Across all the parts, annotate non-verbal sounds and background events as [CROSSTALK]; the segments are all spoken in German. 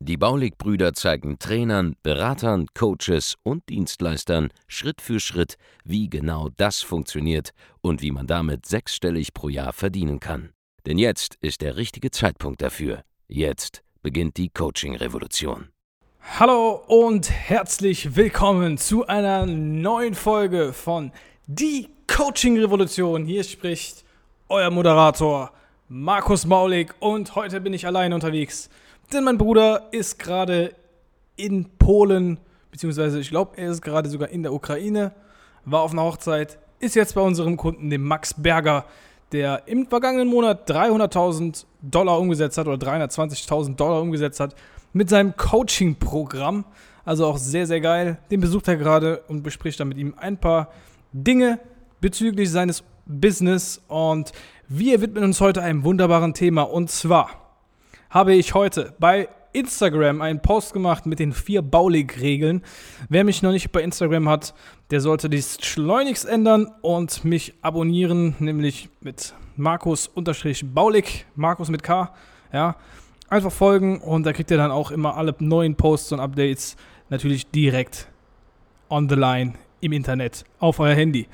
Die Baulig-Brüder zeigen Trainern, Beratern, Coaches und Dienstleistern Schritt für Schritt, wie genau das funktioniert und wie man damit sechsstellig pro Jahr verdienen kann. Denn jetzt ist der richtige Zeitpunkt dafür. Jetzt beginnt die Coaching-Revolution. Hallo und herzlich willkommen zu einer neuen Folge von Die Coaching-Revolution. Hier spricht euer Moderator Markus Maulig und heute bin ich allein unterwegs. Denn mein Bruder ist gerade in Polen, beziehungsweise ich glaube, er ist gerade sogar in der Ukraine, war auf einer Hochzeit, ist jetzt bei unserem Kunden, dem Max Berger, der im vergangenen Monat 300.000 Dollar umgesetzt hat oder 320.000 Dollar umgesetzt hat mit seinem Coaching-Programm. Also auch sehr, sehr geil. Den besucht er gerade und bespricht dann mit ihm ein paar Dinge bezüglich seines Business. Und wir widmen uns heute einem wunderbaren Thema. Und zwar habe ich heute bei Instagram einen Post gemacht mit den vier Baulig-Regeln. Wer mich noch nicht bei Instagram hat, der sollte dies schleunigst ändern und mich abonnieren, nämlich mit Markus-Baulig, Markus mit K. Ja, einfach folgen und da kriegt ihr dann auch immer alle neuen Posts und Updates natürlich direkt on the line im Internet auf euer Handy.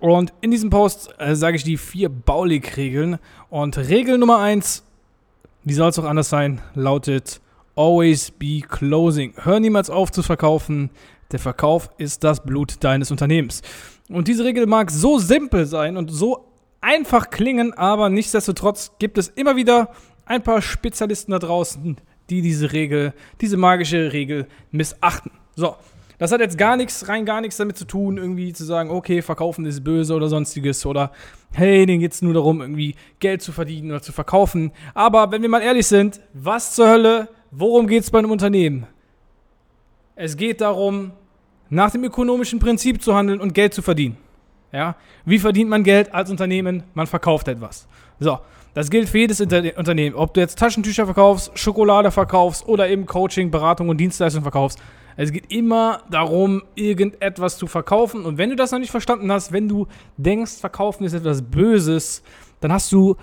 Und in diesem Post äh, sage ich die vier Baulig-Regeln. Und Regel Nummer eins wie soll es auch anders sein, lautet Always be closing. Hör niemals auf zu verkaufen. Der Verkauf ist das Blut deines Unternehmens. Und diese Regel mag so simpel sein und so einfach klingen, aber nichtsdestotrotz gibt es immer wieder ein paar Spezialisten da draußen, die diese Regel, diese magische Regel missachten. So, das hat jetzt gar nichts, rein gar nichts damit zu tun, irgendwie zu sagen, okay, verkaufen ist böse oder sonstiges oder hey, denen geht es nur darum, irgendwie Geld zu verdienen oder zu verkaufen. Aber wenn wir mal ehrlich sind, was zur Hölle, worum geht es bei einem Unternehmen? Es geht darum, nach dem ökonomischen Prinzip zu handeln und Geld zu verdienen. Ja? Wie verdient man Geld als Unternehmen? Man verkauft etwas. So, das gilt für jedes Unternehmen. Ob du jetzt Taschentücher verkaufst, Schokolade verkaufst oder eben Coaching, Beratung und Dienstleistung verkaufst. Es geht immer darum, irgendetwas zu verkaufen. Und wenn du das noch nicht verstanden hast, wenn du denkst, verkaufen ist etwas Böses, dann hast du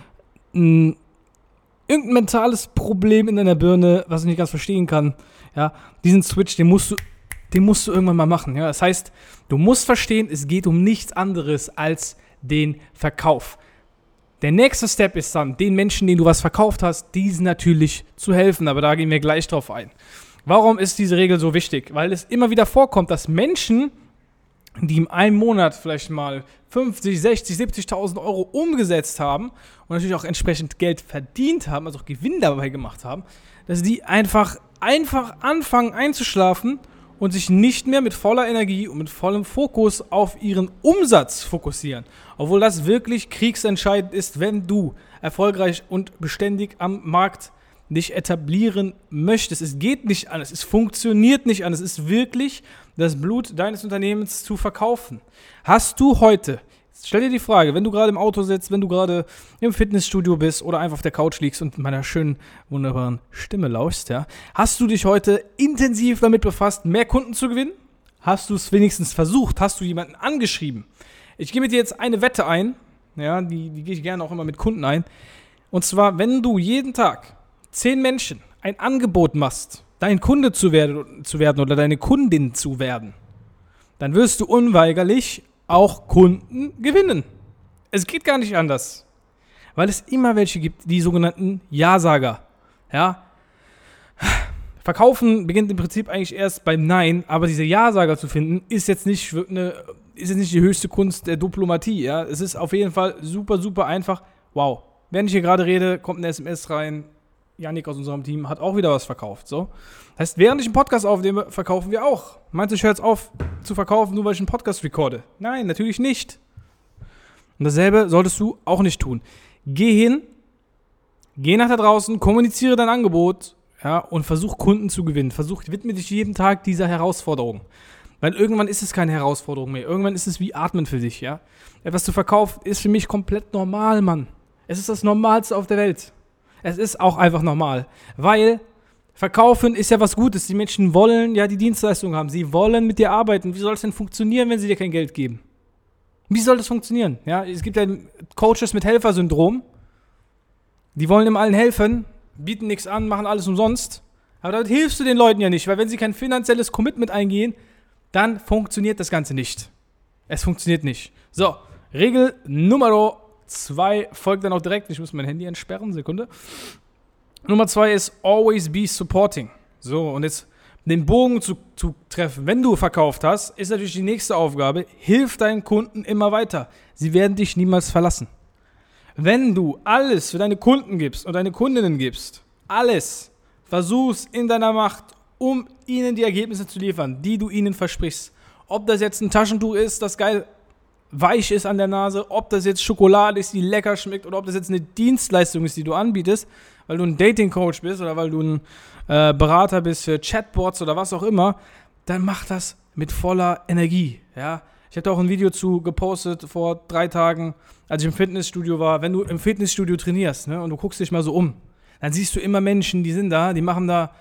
ein, irgendein mentales Problem in deiner Birne, was ich nicht ganz verstehen kann. Ja, diesen Switch, den musst du, den musst du irgendwann mal machen. Ja, das heißt, du musst verstehen, es geht um nichts anderes als den Verkauf. Der nächste Step ist dann, den Menschen, denen du was verkauft hast, diesen natürlich zu helfen. Aber da gehen wir gleich drauf ein. Warum ist diese Regel so wichtig? Weil es immer wieder vorkommt, dass Menschen, die im einen Monat vielleicht mal 50, 60, 70.000 Euro umgesetzt haben und natürlich auch entsprechend Geld verdient haben, also auch Gewinn dabei gemacht haben, dass die einfach, einfach anfangen einzuschlafen und sich nicht mehr mit voller Energie und mit vollem Fokus auf ihren Umsatz fokussieren. Obwohl das wirklich kriegsentscheidend ist, wenn du erfolgreich und beständig am Markt dich etablieren möchtest. Es geht nicht anders, es funktioniert nicht anders. Es ist wirklich das Blut deines Unternehmens zu verkaufen. Hast du heute, stell dir die Frage, wenn du gerade im Auto sitzt, wenn du gerade im Fitnessstudio bist oder einfach auf der Couch liegst und meiner schönen, wunderbaren Stimme lauschst, ja, hast du dich heute intensiv damit befasst, mehr Kunden zu gewinnen? Hast du es wenigstens versucht? Hast du jemanden angeschrieben? Ich gebe dir jetzt eine Wette ein, ja, die, die gehe ich gerne auch immer mit Kunden ein. Und zwar, wenn du jeden Tag zehn Menschen ein Angebot machst, dein Kunde zu werden, zu werden oder deine Kundin zu werden, dann wirst du unweigerlich auch Kunden gewinnen. Es geht gar nicht anders. Weil es immer welche gibt, die sogenannten Ja-Sager. Ja. Verkaufen beginnt im Prinzip eigentlich erst beim Nein, aber diese Ja-Sager zu finden, ist jetzt nicht eine, ist jetzt nicht die höchste Kunst der Diplomatie. Ja. Es ist auf jeden Fall super, super einfach. Wow. Während ich hier gerade rede, kommt eine SMS rein. Janik aus unserem Team hat auch wieder was verkauft. So. Heißt, während ich einen Podcast aufnehme, verkaufen wir auch. Meinst du, ich höre jetzt auf zu verkaufen, nur weil ich einen Podcast recorde? Nein, natürlich nicht. Und dasselbe solltest du auch nicht tun. Geh hin, geh nach da draußen, kommuniziere dein Angebot ja, und versuch Kunden zu gewinnen. Versuch, widme dich jeden Tag dieser Herausforderung. Weil irgendwann ist es keine Herausforderung mehr. Irgendwann ist es wie Atmen für dich, ja. Etwas zu verkaufen ist für mich komplett normal, Mann. Es ist das Normalste auf der Welt. Es ist auch einfach normal. Weil Verkaufen ist ja was Gutes. Die Menschen wollen ja die Dienstleistung haben. Sie wollen mit dir arbeiten. Wie soll es denn funktionieren, wenn sie dir kein Geld geben? Wie soll das funktionieren? Ja, es gibt ja Coaches mit Helfersyndrom. Die wollen dem allen helfen, bieten nichts an, machen alles umsonst. Aber damit hilfst du den Leuten ja nicht, weil wenn sie kein finanzielles Commitment eingehen, dann funktioniert das Ganze nicht. Es funktioniert nicht. So, Regel Nummer zwei folgt dann auch direkt. Ich muss mein Handy entsperren, Sekunde. Nummer zwei ist always be supporting. So, und jetzt den Bogen zu, zu treffen. Wenn du verkauft hast, ist natürlich die nächste Aufgabe, hilf deinen Kunden immer weiter. Sie werden dich niemals verlassen. Wenn du alles für deine Kunden gibst und deine Kundinnen gibst, alles versuchst in deiner Macht, um ihnen die Ergebnisse zu liefern, die du ihnen versprichst. Ob das jetzt ein Taschentuch ist, das geil weich ist an der Nase, ob das jetzt Schokolade ist, die lecker schmeckt, oder ob das jetzt eine Dienstleistung ist, die du anbietest, weil du ein Dating-Coach bist oder weil du ein äh, Berater bist für Chatbots oder was auch immer, dann mach das mit voller Energie. Ja? Ich habe auch ein Video zu gepostet vor drei Tagen, als ich im Fitnessstudio war. Wenn du im Fitnessstudio trainierst ne, und du guckst dich mal so um, dann siehst du immer Menschen, die sind da, die machen da,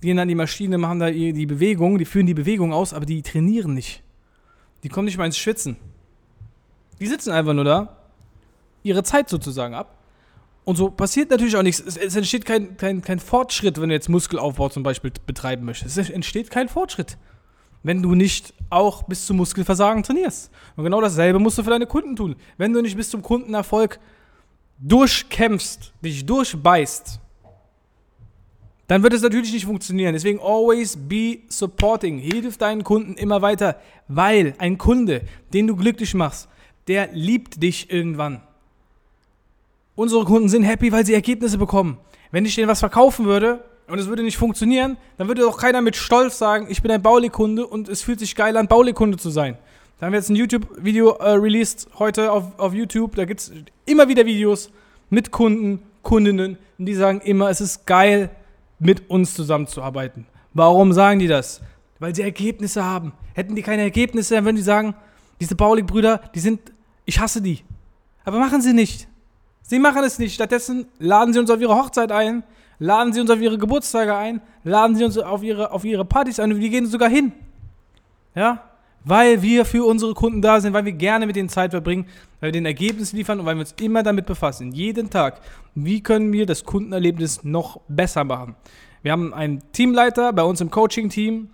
gehen an die Maschine, machen da die Bewegung, die führen die Bewegung aus, aber die trainieren nicht. Die kommen nicht mal ins Schwitzen. Die sitzen einfach nur da, ihre Zeit sozusagen ab. Und so passiert natürlich auch nichts. Es, entsteht kein, kein, kein Fortschritt, wenn du jetzt Muskelaufbau zum Beispiel betreiben möchtest. Es entsteht kein Fortschritt, wenn du nicht auch bis zum Muskelversagen trainierst. Und genau dasselbe musst du für deine Kunden tun. Wenn du nicht bis zum Kundenerfolg durchkämpfst, dich durchbeißt, dann wird es natürlich nicht funktionieren. Deswegen always be supporting. Hilf deinen Kunden immer weiter, weil ein Kunde, den du glücklich machst, der liebt dich irgendwann. Unsere Kunden sind happy, weil sie Ergebnisse bekommen. Wenn ich denen was verkaufen würde und es würde nicht funktionieren, dann würde doch keiner mit Stolz sagen, ich bin ein Baulikunde und es fühlt sich geil an, Baulikunde zu sein. Da haben wir jetzt ein YouTube-Video äh, released heute auf, auf YouTube. Da gibt es immer wieder Videos mit Kunden, Kundinnen, die sagen immer, es ist geil, mit uns zusammenzuarbeiten. Warum sagen die das? Weil sie Ergebnisse haben. Hätten die keine Ergebnisse, dann würden die sagen, diese Baulig-Brüder, die sind, ich hasse die. Aber machen sie nicht. Sie machen es nicht. Stattdessen laden sie uns auf ihre Hochzeit ein, laden sie uns auf ihre Geburtstage ein, laden sie uns auf ihre, auf ihre Partys ein und wir gehen sogar hin. Ja? Weil wir für unsere Kunden da sind, weil wir gerne mit denen Zeit verbringen, weil wir den Ergebnis liefern und weil wir uns immer damit befassen, jeden Tag, wie können wir das Kundenerlebnis noch besser machen. Wir haben einen Teamleiter bei uns im Coaching-Team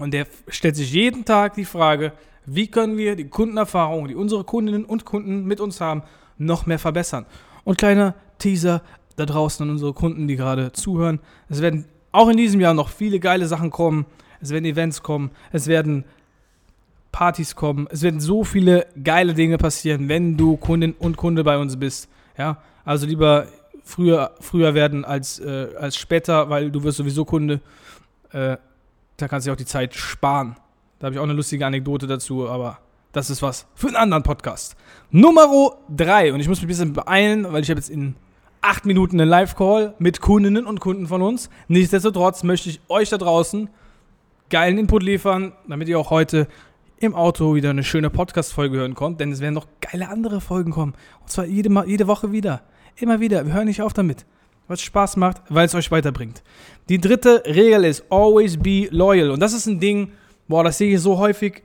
und der stellt sich jeden Tag die Frage, wie können wir die Kundenerfahrung, die unsere Kundinnen und Kunden mit uns haben, noch mehr verbessern. Und kleiner Teaser da draußen an unsere Kunden, die gerade zuhören. Es werden auch in diesem Jahr noch viele geile Sachen kommen. Es werden Events kommen. Es werden Partys kommen. Es werden so viele geile Dinge passieren, wenn du Kundin und Kunde bei uns bist. Ja, also lieber früher, früher werden als, äh, als später, weil du wirst sowieso Kunde. Äh, da kannst du dir auch die Zeit sparen. Da habe ich auch eine lustige Anekdote dazu, aber das ist was für einen anderen Podcast. Nummer drei. Und ich muss mich ein bisschen beeilen, weil ich habe jetzt in acht Minuten einen Live-Call mit Kundinnen und Kunden von uns. Nichtsdestotrotz möchte ich euch da draußen geilen Input liefern, damit ihr auch heute im Auto wieder eine schöne Podcast-Folge hören könnt, denn es werden noch geile andere Folgen kommen. Und zwar jede, jede Woche wieder. Immer wieder. Wir hören nicht auf damit. Es Spaß macht, weil es euch weiterbringt. Die dritte Regel ist always be loyal. Und das ist ein Ding, Boah, das sehe ich so häufig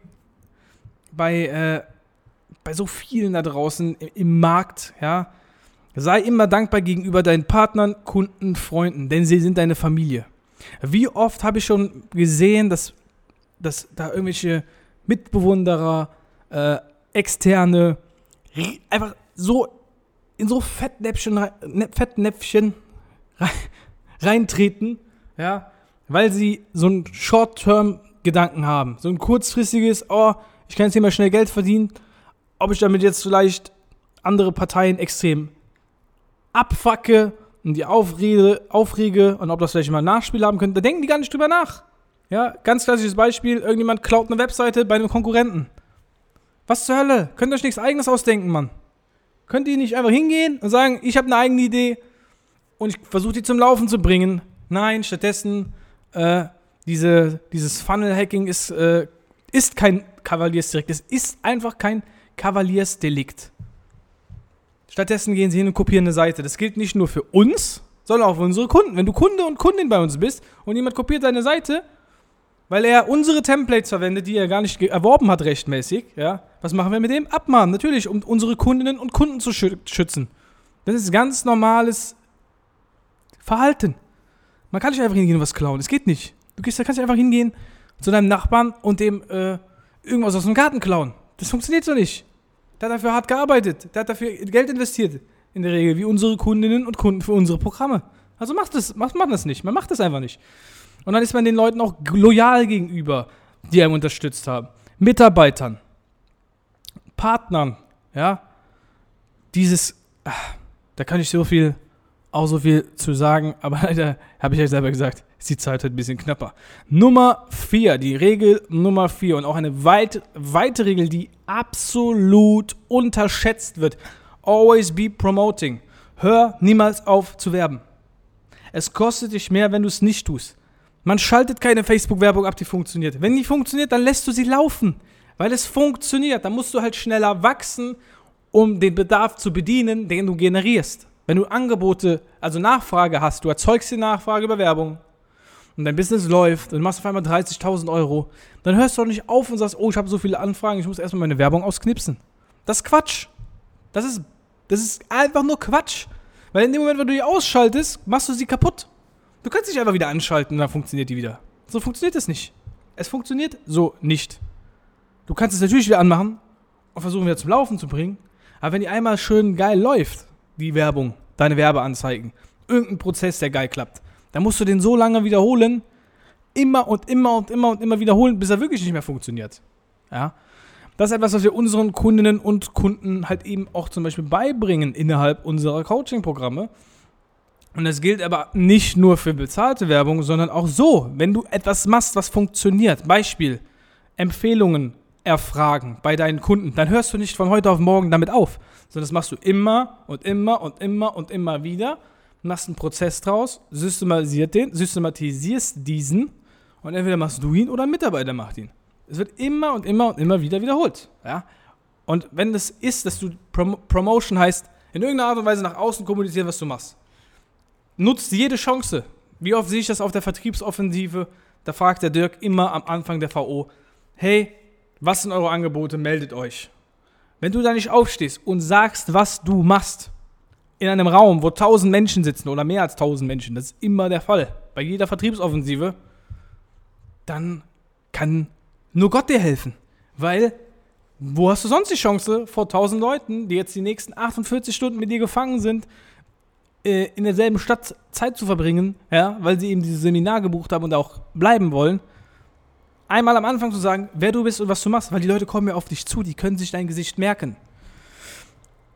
bei, äh, bei so vielen da draußen im Markt, ja. Sei immer dankbar gegenüber deinen Partnern, Kunden, Freunden, denn sie sind deine Familie. Wie oft habe ich schon gesehen, dass, dass da irgendwelche Mitbewunderer, äh, externe, einfach so in so Fettnäpfchen, Fettnäpfchen [LAUGHS] reintreten, ja, weil sie so ein Short-Term Gedanken haben. So ein kurzfristiges, oh, ich kann jetzt hier mal schnell Geld verdienen, ob ich damit jetzt vielleicht andere Parteien extrem abfacke und die aufrege, aufrege und ob das vielleicht mal ein Nachspiel haben könnte, da denken die gar nicht drüber nach. Ja, ganz klassisches Beispiel, irgendjemand klaut eine Webseite bei einem Konkurrenten. Was zur Hölle? Könnt ihr euch nichts eigenes ausdenken, Mann? Könnt ihr nicht einfach hingehen und sagen, ich habe eine eigene Idee und ich versuche die zum Laufen zu bringen? Nein, stattdessen äh, diese, dieses Funnel-Hacking ist, äh, Ist kein Kavaliersdelikt. Es ist einfach kein Kavaliersdelikt. Stattdessen gehen sie hin und kopieren eine Seite. Das gilt nicht nur für uns, sondern auch für unsere Kunden. Wenn du Kunde und Kundin bei uns bist und jemand kopiert deine Seite, weil er unsere Templates verwendet, die er gar nicht erworben hat rechtmäßig, ja, was machen wir mit dem? Abmahnen, natürlich, um unsere Kundinnen und Kunden zu schützen. Das ist ganz normales Verhalten. Man kann nicht einfach hingehen und was klauen. Es geht nicht. Du kannst nicht einfach hingehen zu deinem Nachbarn und dem äh, irgendwas aus dem Garten klauen. Das funktioniert so nicht. Der hat dafür hart gearbeitet. Der hat dafür Geld investiert. In der Regel, wie unsere Kundinnen und Kunden für unsere Programme. Also macht das, macht man das nicht. Man macht das einfach nicht. Und dann ist man den Leuten auch loyal gegenüber, die einem unterstützt haben. Mitarbeitern, Partnern, ja. Dieses, ach, da kann ich so viel, auch so viel zu sagen, aber [LAUGHS] leider habe ich ja selber gesagt, ist die Zeit heute ein bisschen knapper. Nummer 4, die Regel Nummer 4 und auch eine weit, weite Regel, die absolut unterschätzt wird. Always be promoting. Hör niemals auf zu werben. Es kostet dich mehr, wenn du es nicht tust. Man schaltet keine Facebook-Werbung ab, die funktioniert. Wenn die funktioniert, dann lässt du sie laufen. Weil es funktioniert. Dann musst du halt schneller wachsen, um den Bedarf zu bedienen, den du generierst. Wenn du Angebote, also Nachfrage hast, du erzeugst die Nachfrage über Werbung und dein Business läuft und machst auf einmal 30.000 Euro, dann hörst du doch nicht auf und sagst, oh, ich habe so viele Anfragen, ich muss erstmal meine Werbung ausknipsen. Das ist Quatsch. Das ist, das ist einfach nur Quatsch. Weil in dem Moment, wenn du die ausschaltest, machst du sie kaputt. Du kannst dich einfach wieder anschalten und dann funktioniert die wieder. So funktioniert es nicht. Es funktioniert so nicht. Du kannst es natürlich wieder anmachen und versuchen wieder zum Laufen zu bringen. Aber wenn die einmal schön geil läuft, die Werbung, deine Werbeanzeigen, irgendein Prozess, der geil klappt, dann musst du den so lange wiederholen, immer und immer und immer und immer wiederholen, bis er wirklich nicht mehr funktioniert. Ja. Das ist etwas, was wir unseren Kundinnen und Kunden halt eben auch zum Beispiel beibringen innerhalb unserer Coaching-Programme. Und das gilt aber nicht nur für bezahlte Werbung, sondern auch so, wenn du etwas machst, was funktioniert. Beispiel, Empfehlungen erfragen bei deinen Kunden, dann hörst du nicht von heute auf morgen damit auf, sondern das machst du immer und immer und immer und immer wieder, machst einen Prozess draus, systematisiert den, systematisierst diesen und entweder machst du ihn oder ein Mitarbeiter macht ihn. Es wird immer und immer und immer wieder wiederholt. Ja? Und wenn das ist, dass du Prom Promotion heißt, in irgendeiner Art und Weise nach außen kommunizieren, was du machst, nutzt jede Chance. Wie oft sehe ich das auf der Vertriebsoffensive? Da fragt der Dirk immer am Anfang der VO, hey, was sind eure Angebote? Meldet euch. Wenn du da nicht aufstehst und sagst, was du machst, in einem Raum, wo tausend Menschen sitzen oder mehr als tausend Menschen, das ist immer der Fall, bei jeder Vertriebsoffensive, dann kann nur Gott dir helfen. Weil, wo hast du sonst die Chance, vor tausend Leuten, die jetzt die nächsten 48 Stunden mit dir gefangen sind, äh, in derselben Stadt Zeit zu verbringen, ja, weil sie eben dieses Seminar gebucht haben und auch bleiben wollen, einmal am Anfang zu sagen, wer du bist und was du machst, weil die Leute kommen ja auf dich zu, die können sich dein Gesicht merken.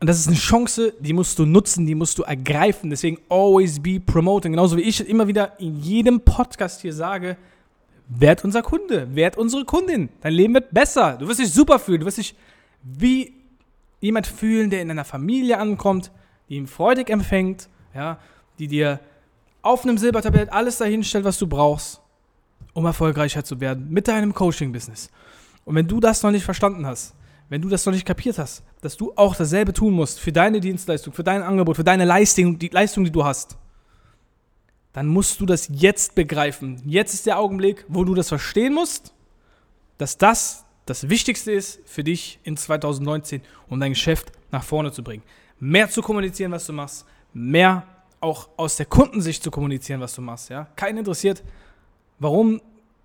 Und das ist eine Chance, die musst du nutzen, die musst du ergreifen. Deswegen always be promoting. Genauso wie ich immer wieder in jedem Podcast hier sage, werd unser Kunde, werd unsere Kundin. Dein Leben wird besser. Du wirst dich super fühlen. Du wirst dich wie jemand fühlen, der in einer Familie ankommt, die ihn freudig empfängt, ja, die dir auf einem Silbertablett alles dahinstellt, was du brauchst, um erfolgreicher zu werden mit deinem Coaching-Business. Und wenn du das noch nicht verstanden hast, wenn du das noch nicht kapiert hast, dass du auch dasselbe tun musst für deine Dienstleistung, für dein Angebot, für deine Leistung, die Leistung, die du hast, dann musst du das jetzt begreifen. Jetzt ist der Augenblick, wo du das verstehen musst, dass das das Wichtigste ist für dich in 2019, um dein Geschäft nach vorne zu bringen. Mehr zu kommunizieren, was du machst, mehr auch aus der Kundensicht zu kommunizieren, was du machst. Ja? Keinen interessiert, warum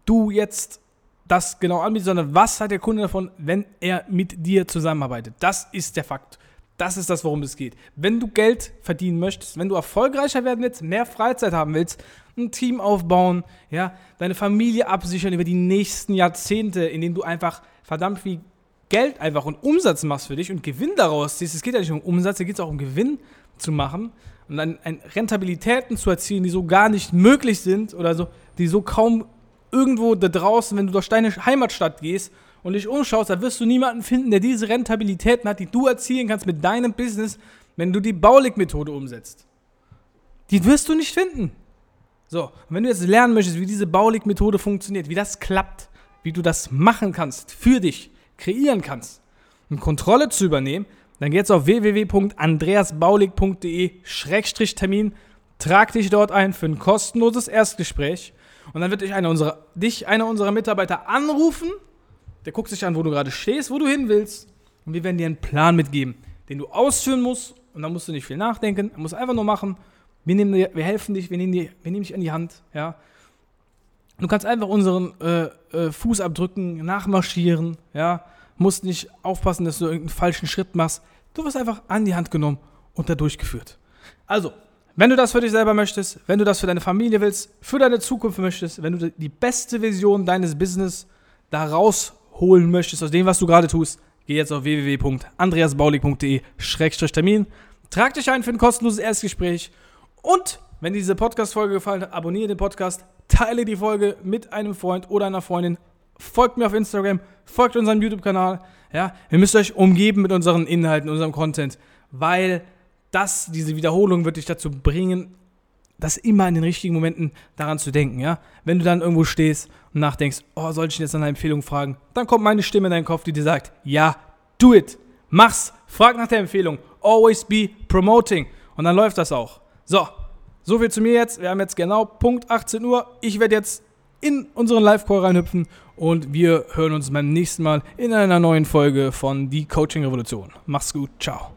du jetzt das genau anbietest, sondern was hat der Kunde davon, wenn er mit dir zusammenarbeitet. Das ist der Fakt. Das ist das, worum es geht. Wenn du Geld verdienen möchtest, wenn du erfolgreicher werden willst, mehr Freizeit haben willst, ein Team aufbauen, ja, deine Familie absichern über die nächsten Jahrzehnte, in denen du einfach verdammt viel Geld einfach und Umsatz machst für dich und Gewinn daraus ziehst. Es geht ja nicht um Umsatz, es geht auch um Gewinn zu machen und dann Rentabilitäten zu erzielen, die so gar nicht möglich sind oder so, die so kaum irgendwo da draußen, wenn du durch deine Heimatstadt gehst und dich umschaust, da wirst du niemanden finden, der diese Rentabilitäten hat, die du erzielen kannst mit deinem Business, wenn du die Baulig-Methode umsetzt. Die wirst du nicht finden. So, und wenn du jetzt lernen möchtest, wie diese Baulig-Methode funktioniert, wie das klappt, wie du das machen kannst, für dich kreieren kannst, um Kontrolle zu übernehmen, dann geh jetzt auf www.andreasbaulig.de-termin, trag dich dort ein für ein kostenloses Erstgespräch und dann wird dich einer unserer, dich einer unserer Mitarbeiter anrufen, der guckt sich an, wo du gerade stehst, wo du hin willst und wir werden dir einen Plan mitgeben, den du ausführen musst und dann musst du nicht viel nachdenken, du musst einfach nur machen. Wir, nehmen, wir helfen dich, wir nehmen, die, wir nehmen dich an die Hand, ja. Du kannst einfach unseren äh, äh, Fußabdrücken nachmarschieren, ja. Musst nicht aufpassen, dass du irgendeinen falschen Schritt machst. Du wirst einfach an die Hand genommen und da durchgeführt. Also, wenn du das für dich selber möchtest, wenn du das für deine Familie willst, für deine Zukunft möchtest, wenn du die beste Vision deines Business da rausholen möchtest aus dem, was du gerade tust, geh jetzt auf www.andreasbaulig.de-termin, trag dich ein für ein kostenloses Erstgespräch und wenn diese Podcast-Folge gefallen hat, abonniere den Podcast, teile die Folge mit einem Freund oder einer Freundin, folgt mir auf Instagram, folgt unserem YouTube-Kanal. Ja, ihr müsst euch umgeben mit unseren Inhalten, unserem Content, weil das, diese Wiederholung wird dich dazu bringen, das immer in den richtigen Momenten daran zu denken, ja. Wenn du dann irgendwo stehst und nachdenkst, oh, soll ich jetzt nach einer Empfehlung fragen? Dann kommt meine Stimme in deinen Kopf, die dir sagt, ja, do it, mach's, frag nach der Empfehlung, always be promoting und dann läuft das auch. So, so viel zu mir jetzt. Wir haben jetzt genau Punkt 18 Uhr. Ich werde jetzt in unseren Live-Call reinhüpfen und wir hören uns beim nächsten Mal in einer neuen Folge von Die Coaching Revolution. Mach's gut, ciao.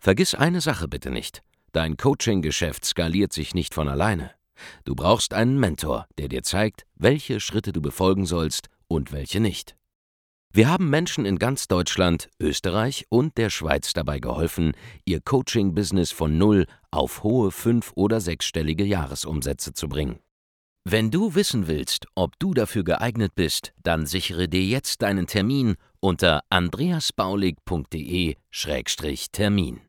Vergiss eine Sache bitte nicht. Dein Coaching-Geschäft skaliert sich nicht von alleine. Du brauchst einen Mentor, der dir zeigt, welche Schritte du befolgen sollst und welche nicht. Wir haben Menschen in ganz Deutschland, Österreich und der Schweiz dabei geholfen, ihr Coaching-Business von null auf hohe fünf- oder sechsstellige Jahresumsätze zu bringen. Wenn du wissen willst, ob du dafür geeignet bist, dann sichere dir jetzt deinen Termin unter andreasbaulig.de-termin.